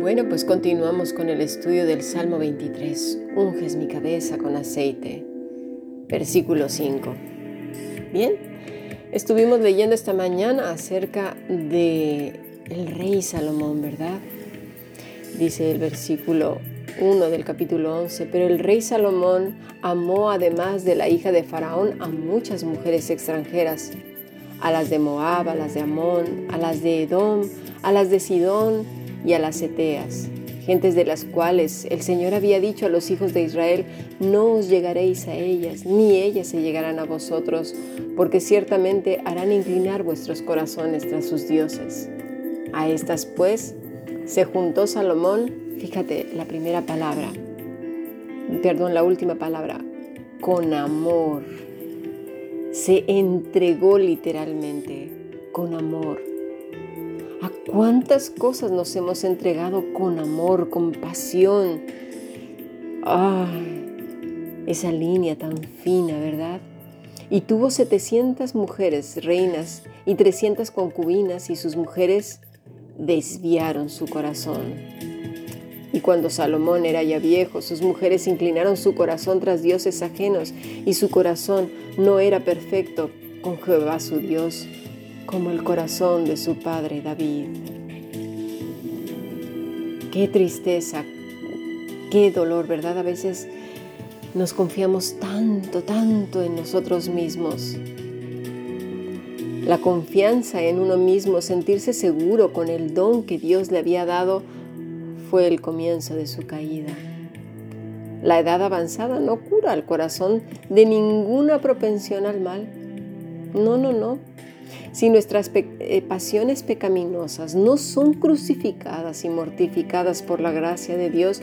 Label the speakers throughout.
Speaker 1: Bueno, pues continuamos con el estudio del Salmo 23. Unges mi cabeza con aceite. Versículo 5. Bien, estuvimos leyendo esta mañana acerca de rey Salomón, ¿verdad? Dice el versículo 1 del capítulo 11, pero el rey Salomón amó además de la hija de Faraón a muchas mujeres extranjeras, a las de Moab, a las de Amón, a las de Edom, a las de Sidón y a las Eteas, gentes de las cuales el Señor había dicho a los hijos de Israel, no os llegaréis a ellas, ni ellas se llegarán a vosotros, porque ciertamente harán inclinar vuestros corazones tras sus dioses. A estas pues se juntó Salomón Fíjate la primera palabra, perdón, la última palabra, con amor. Se entregó literalmente, con amor. ¿A cuántas cosas nos hemos entregado con amor, con pasión? Ah, esa línea tan fina, ¿verdad? Y tuvo 700 mujeres, reinas, y 300 concubinas, y sus mujeres desviaron su corazón. Cuando Salomón era ya viejo, sus mujeres inclinaron su corazón tras dioses ajenos, y su corazón no era perfecto con Jehová su Dios, como el corazón de su padre David. Qué tristeza, qué dolor, ¿verdad? A veces nos confiamos tanto, tanto en nosotros mismos. La confianza en uno mismo, sentirse seguro con el don que Dios le había dado, fue el comienzo de su caída. La edad avanzada no cura al corazón de ninguna propensión al mal. No, no, no. Si nuestras eh, pasiones pecaminosas no son crucificadas y mortificadas por la gracia de Dios,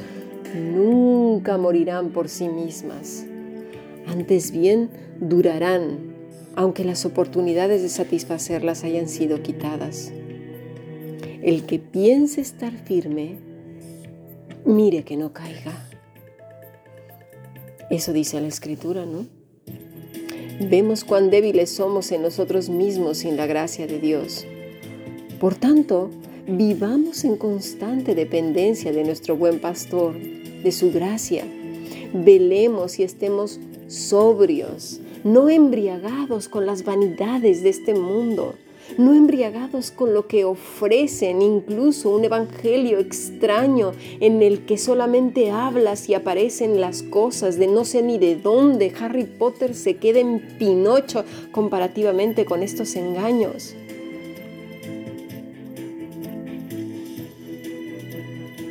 Speaker 1: nunca morirán por sí mismas. Antes bien, durarán, aunque las oportunidades de satisfacerlas hayan sido quitadas. El que piense estar firme, mire que no caiga. Eso dice la escritura, ¿no? Vemos cuán débiles somos en nosotros mismos sin la gracia de Dios. Por tanto, vivamos en constante dependencia de nuestro buen pastor, de su gracia. Velemos y estemos sobrios, no embriagados con las vanidades de este mundo no embriagados con lo que ofrecen, incluso un evangelio extraño en el que solamente hablas y aparecen las cosas de no sé ni de dónde Harry Potter se queda en Pinocho comparativamente con estos engaños.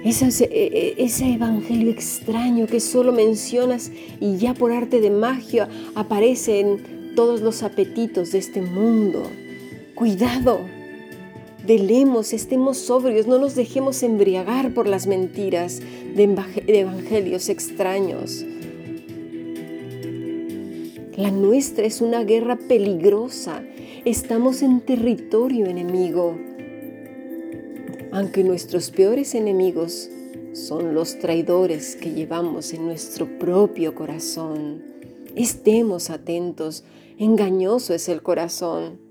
Speaker 1: Ese, e, e, ese, evangelio extraño que solo mencionas y ya por arte de magia aparecen todos los apetitos de este mundo. Cuidado, velemos, estemos sobrios, no nos dejemos embriagar por las mentiras de evangelios extraños. La nuestra es una guerra peligrosa. Estamos en territorio enemigo. Aunque nuestros peores enemigos son los traidores que llevamos en nuestro propio corazón. Estemos atentos. Engañoso es el corazón.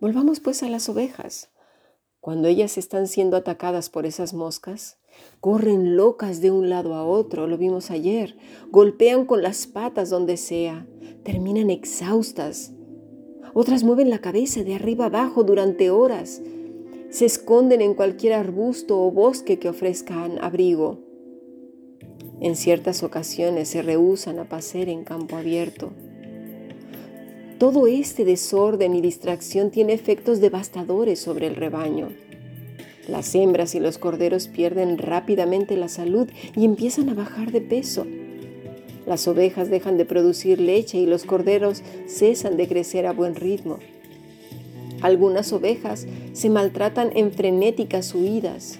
Speaker 1: Volvamos pues a las ovejas. Cuando ellas están siendo atacadas por esas moscas, corren locas de un lado a otro, lo vimos ayer, golpean con las patas donde sea, terminan exhaustas. Otras mueven la cabeza de arriba abajo durante horas, se esconden en cualquier arbusto o bosque que ofrezcan abrigo. En ciertas ocasiones se rehusan a pasear en campo abierto. Todo este desorden y distracción tiene efectos devastadores sobre el rebaño. Las hembras y los corderos pierden rápidamente la salud y empiezan a bajar de peso. Las ovejas dejan de producir leche y los corderos cesan de crecer a buen ritmo. Algunas ovejas se maltratan en frenéticas huidas,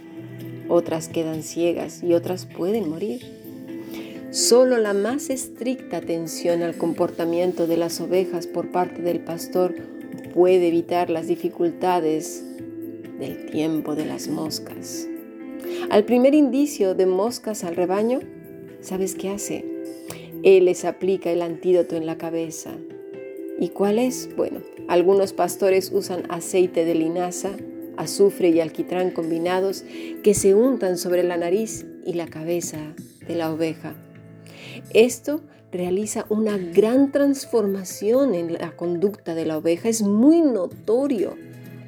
Speaker 1: otras quedan ciegas y otras pueden morir. Solo la más estricta atención al comportamiento de las ovejas por parte del pastor puede evitar las dificultades del tiempo de las moscas. Al primer indicio de moscas al rebaño, ¿sabes qué hace? Él les aplica el antídoto en la cabeza ¿Y cuál es? Bueno, algunos pastores usan aceite de linaza, azufre y alquitrán combinados que se untan sobre la nariz y la cabeza de la oveja. Esto realiza una gran transformación en la conducta de la oveja. Es muy notorio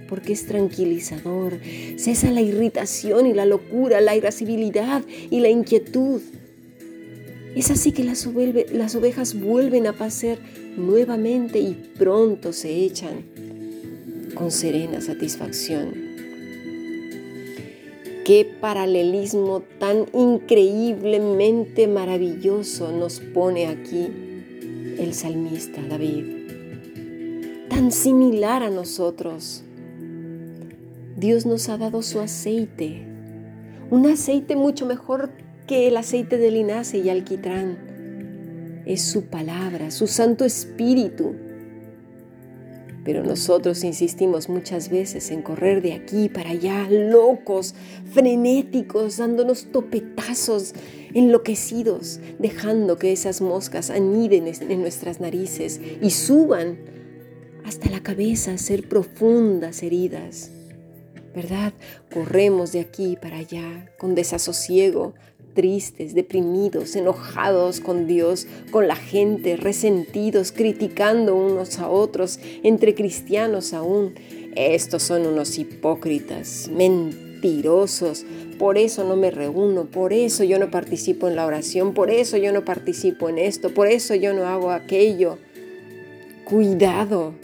Speaker 1: porque es tranquilizador. Cesa la irritación y la locura, la irascibilidad y la inquietud. Es así que las, ovejas vuelven a pasear nuevamente y pronto se echan con serena satisfacción. Qué paralelismo tan increíblemente maravilloso nos pone aquí el salmista David. Tan similar a nosotros. Dios nos ha dado su aceite, un aceite mucho mejor que el aceite de linaza y alquitrán. Es su palabra, su Santo Espíritu. Pero nosotros insistimos muchas veces en correr de aquí para allá, locos, frenéticos, dándonos topetazos, enloquecidos, dejando que esas moscas aniden en nuestras narices y suban hasta la cabeza a ser profundas heridas. ¿Verdad? Corremos de aquí para allá con desasosiego, tristes, deprimidos, enojados con Dios, con la gente, resentidos, criticando unos a otros, entre cristianos aún. Estos son unos hipócritas, mentirosos. Por eso no me reúno, por eso yo no participo en la oración, por eso yo no participo en esto, por eso yo no hago aquello. Cuidado,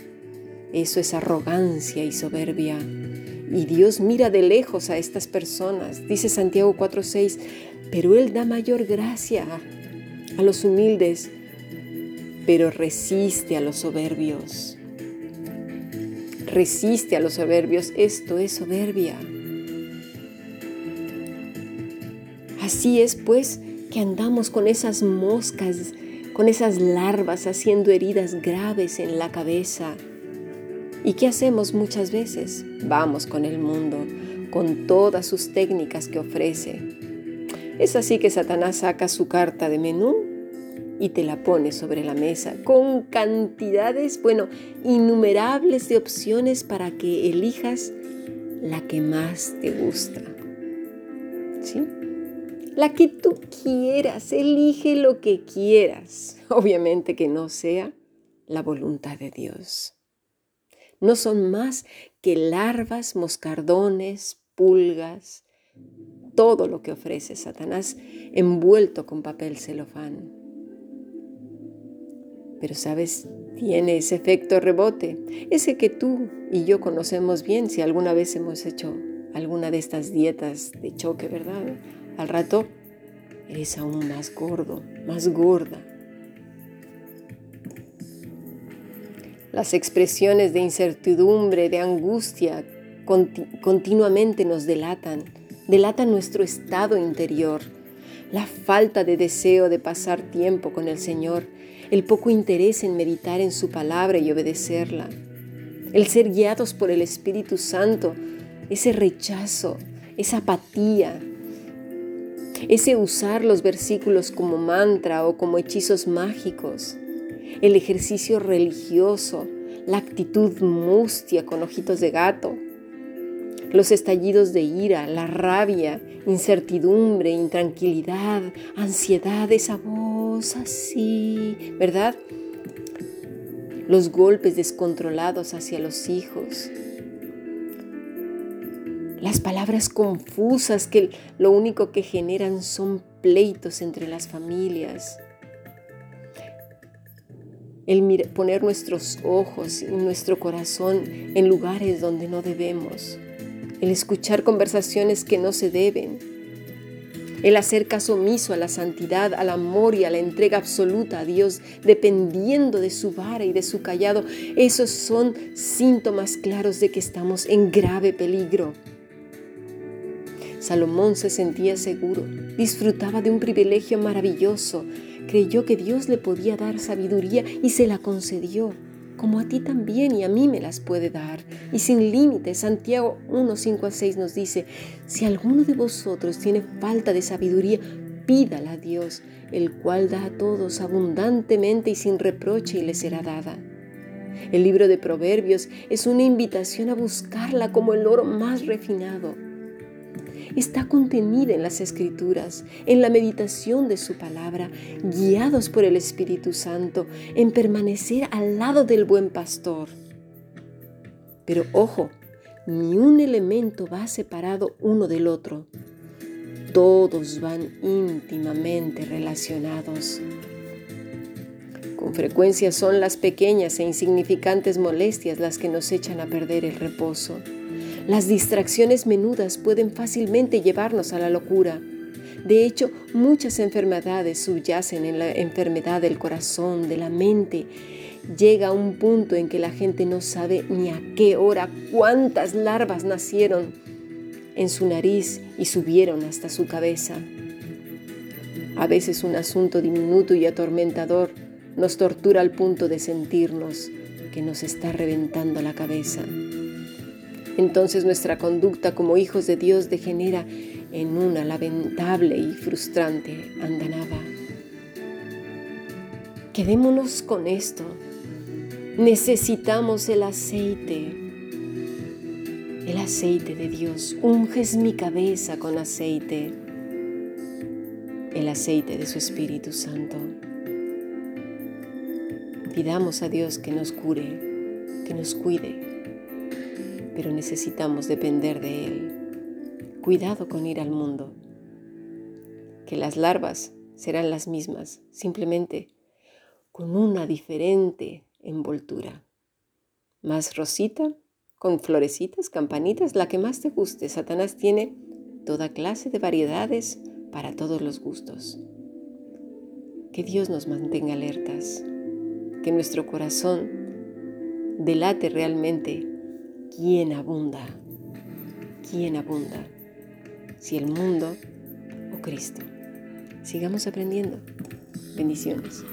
Speaker 1: eso es arrogancia y soberbia. Y Dios mira de lejos a estas personas. Dice Santiago 4:6, pero Él da mayor gracia a los humildes, pero resiste a los soberbios. Resiste a los soberbios, esto es soberbia. Así es pues que andamos con esas moscas, con esas larvas haciendo heridas graves en la cabeza. ¿Y qué hacemos muchas veces? Vamos con el mundo, con todas sus técnicas que ofrece, es así que Satanás saca su carta de menú y te la pone sobre la mesa con cantidades, bueno, innumerables de opciones para que elijas la que más te gusta. ¿Sí? La que tú quieras, elige lo que quieras. Obviamente que no sea la voluntad de Dios. No son más que larvas, moscardones, pulgas, todo lo que ofrece Satanás envuelto con papel celofán. Pero sabes, tiene ese efecto rebote, ese que tú y yo conocemos bien si alguna vez hemos hecho alguna de estas dietas de choque, ¿verdad? Al rato eres aún más gordo, más gorda. Las expresiones de incertidumbre, de angustia, continuamente nos delatan delata nuestro estado interior, la falta de deseo de pasar tiempo con el Señor, el poco interés en meditar en su palabra y obedecerla, el ser guiados por el Espíritu Santo, ese rechazo, esa apatía, ese usar los versículos como mantra o como hechizos mágicos, el ejercicio religioso, la actitud mustia con ojitos de gato, los estallidos de ira, la rabia, incertidumbre, intranquilidad, ansiedad, esa voz así, ¿verdad? Los golpes descontrolados hacia los hijos. Las palabras confusas que lo único que generan son pleitos entre las familias. El poner nuestros ojos y nuestro corazón en lugares donde no debemos. El escuchar conversaciones que no se deben, el hacer caso omiso a la santidad, al amor y a la entrega absoluta a Dios, dependiendo de su vara y de su callado, esos son síntomas claros de que estamos en grave peligro. Salomón se sentía seguro, disfrutaba de un privilegio maravilloso, creyó que Dios le podía dar sabiduría y se la concedió como a ti también y a mí me las puede dar. Y sin límite, Santiago 1, 5 a 6 nos dice, si alguno de vosotros tiene falta de sabiduría, pídala a Dios, el cual da a todos abundantemente y sin reproche y le será dada. El libro de Proverbios es una invitación a buscarla como el oro más refinado. Está contenida en las escrituras, en la meditación de su palabra, guiados por el Espíritu Santo, en permanecer al lado del buen pastor. Pero ojo, ni un elemento va separado uno del otro. Todos van íntimamente relacionados. Con frecuencia son las pequeñas e insignificantes molestias las que nos echan a perder el reposo. Las distracciones menudas pueden fácilmente llevarnos a la locura. De hecho, muchas enfermedades subyacen en la enfermedad del corazón, de la mente. Llega un punto en que la gente no sabe ni a qué hora cuántas larvas nacieron en su nariz y subieron hasta su cabeza. A veces un asunto diminuto y atormentador nos tortura al punto de sentirnos que nos está reventando la cabeza. Entonces nuestra conducta como hijos de Dios degenera en una lamentable y frustrante andanada. Quedémonos con esto. Necesitamos el aceite. El aceite de Dios. Unges mi cabeza con aceite. El aceite de su Espíritu Santo. Pidamos a Dios que nos cure, que nos cuide, pero necesitamos depender de Él. Cuidado con ir al mundo, que las larvas serán las mismas, simplemente con una diferente envoltura. Más rosita, con florecitas, campanitas, la que más te guste. Satanás tiene toda clase de variedades para todos los gustos. Que Dios nos mantenga alertas que nuestro corazón delate realmente quién abunda, quién abunda, si el mundo o Cristo. Sigamos aprendiendo. Bendiciones.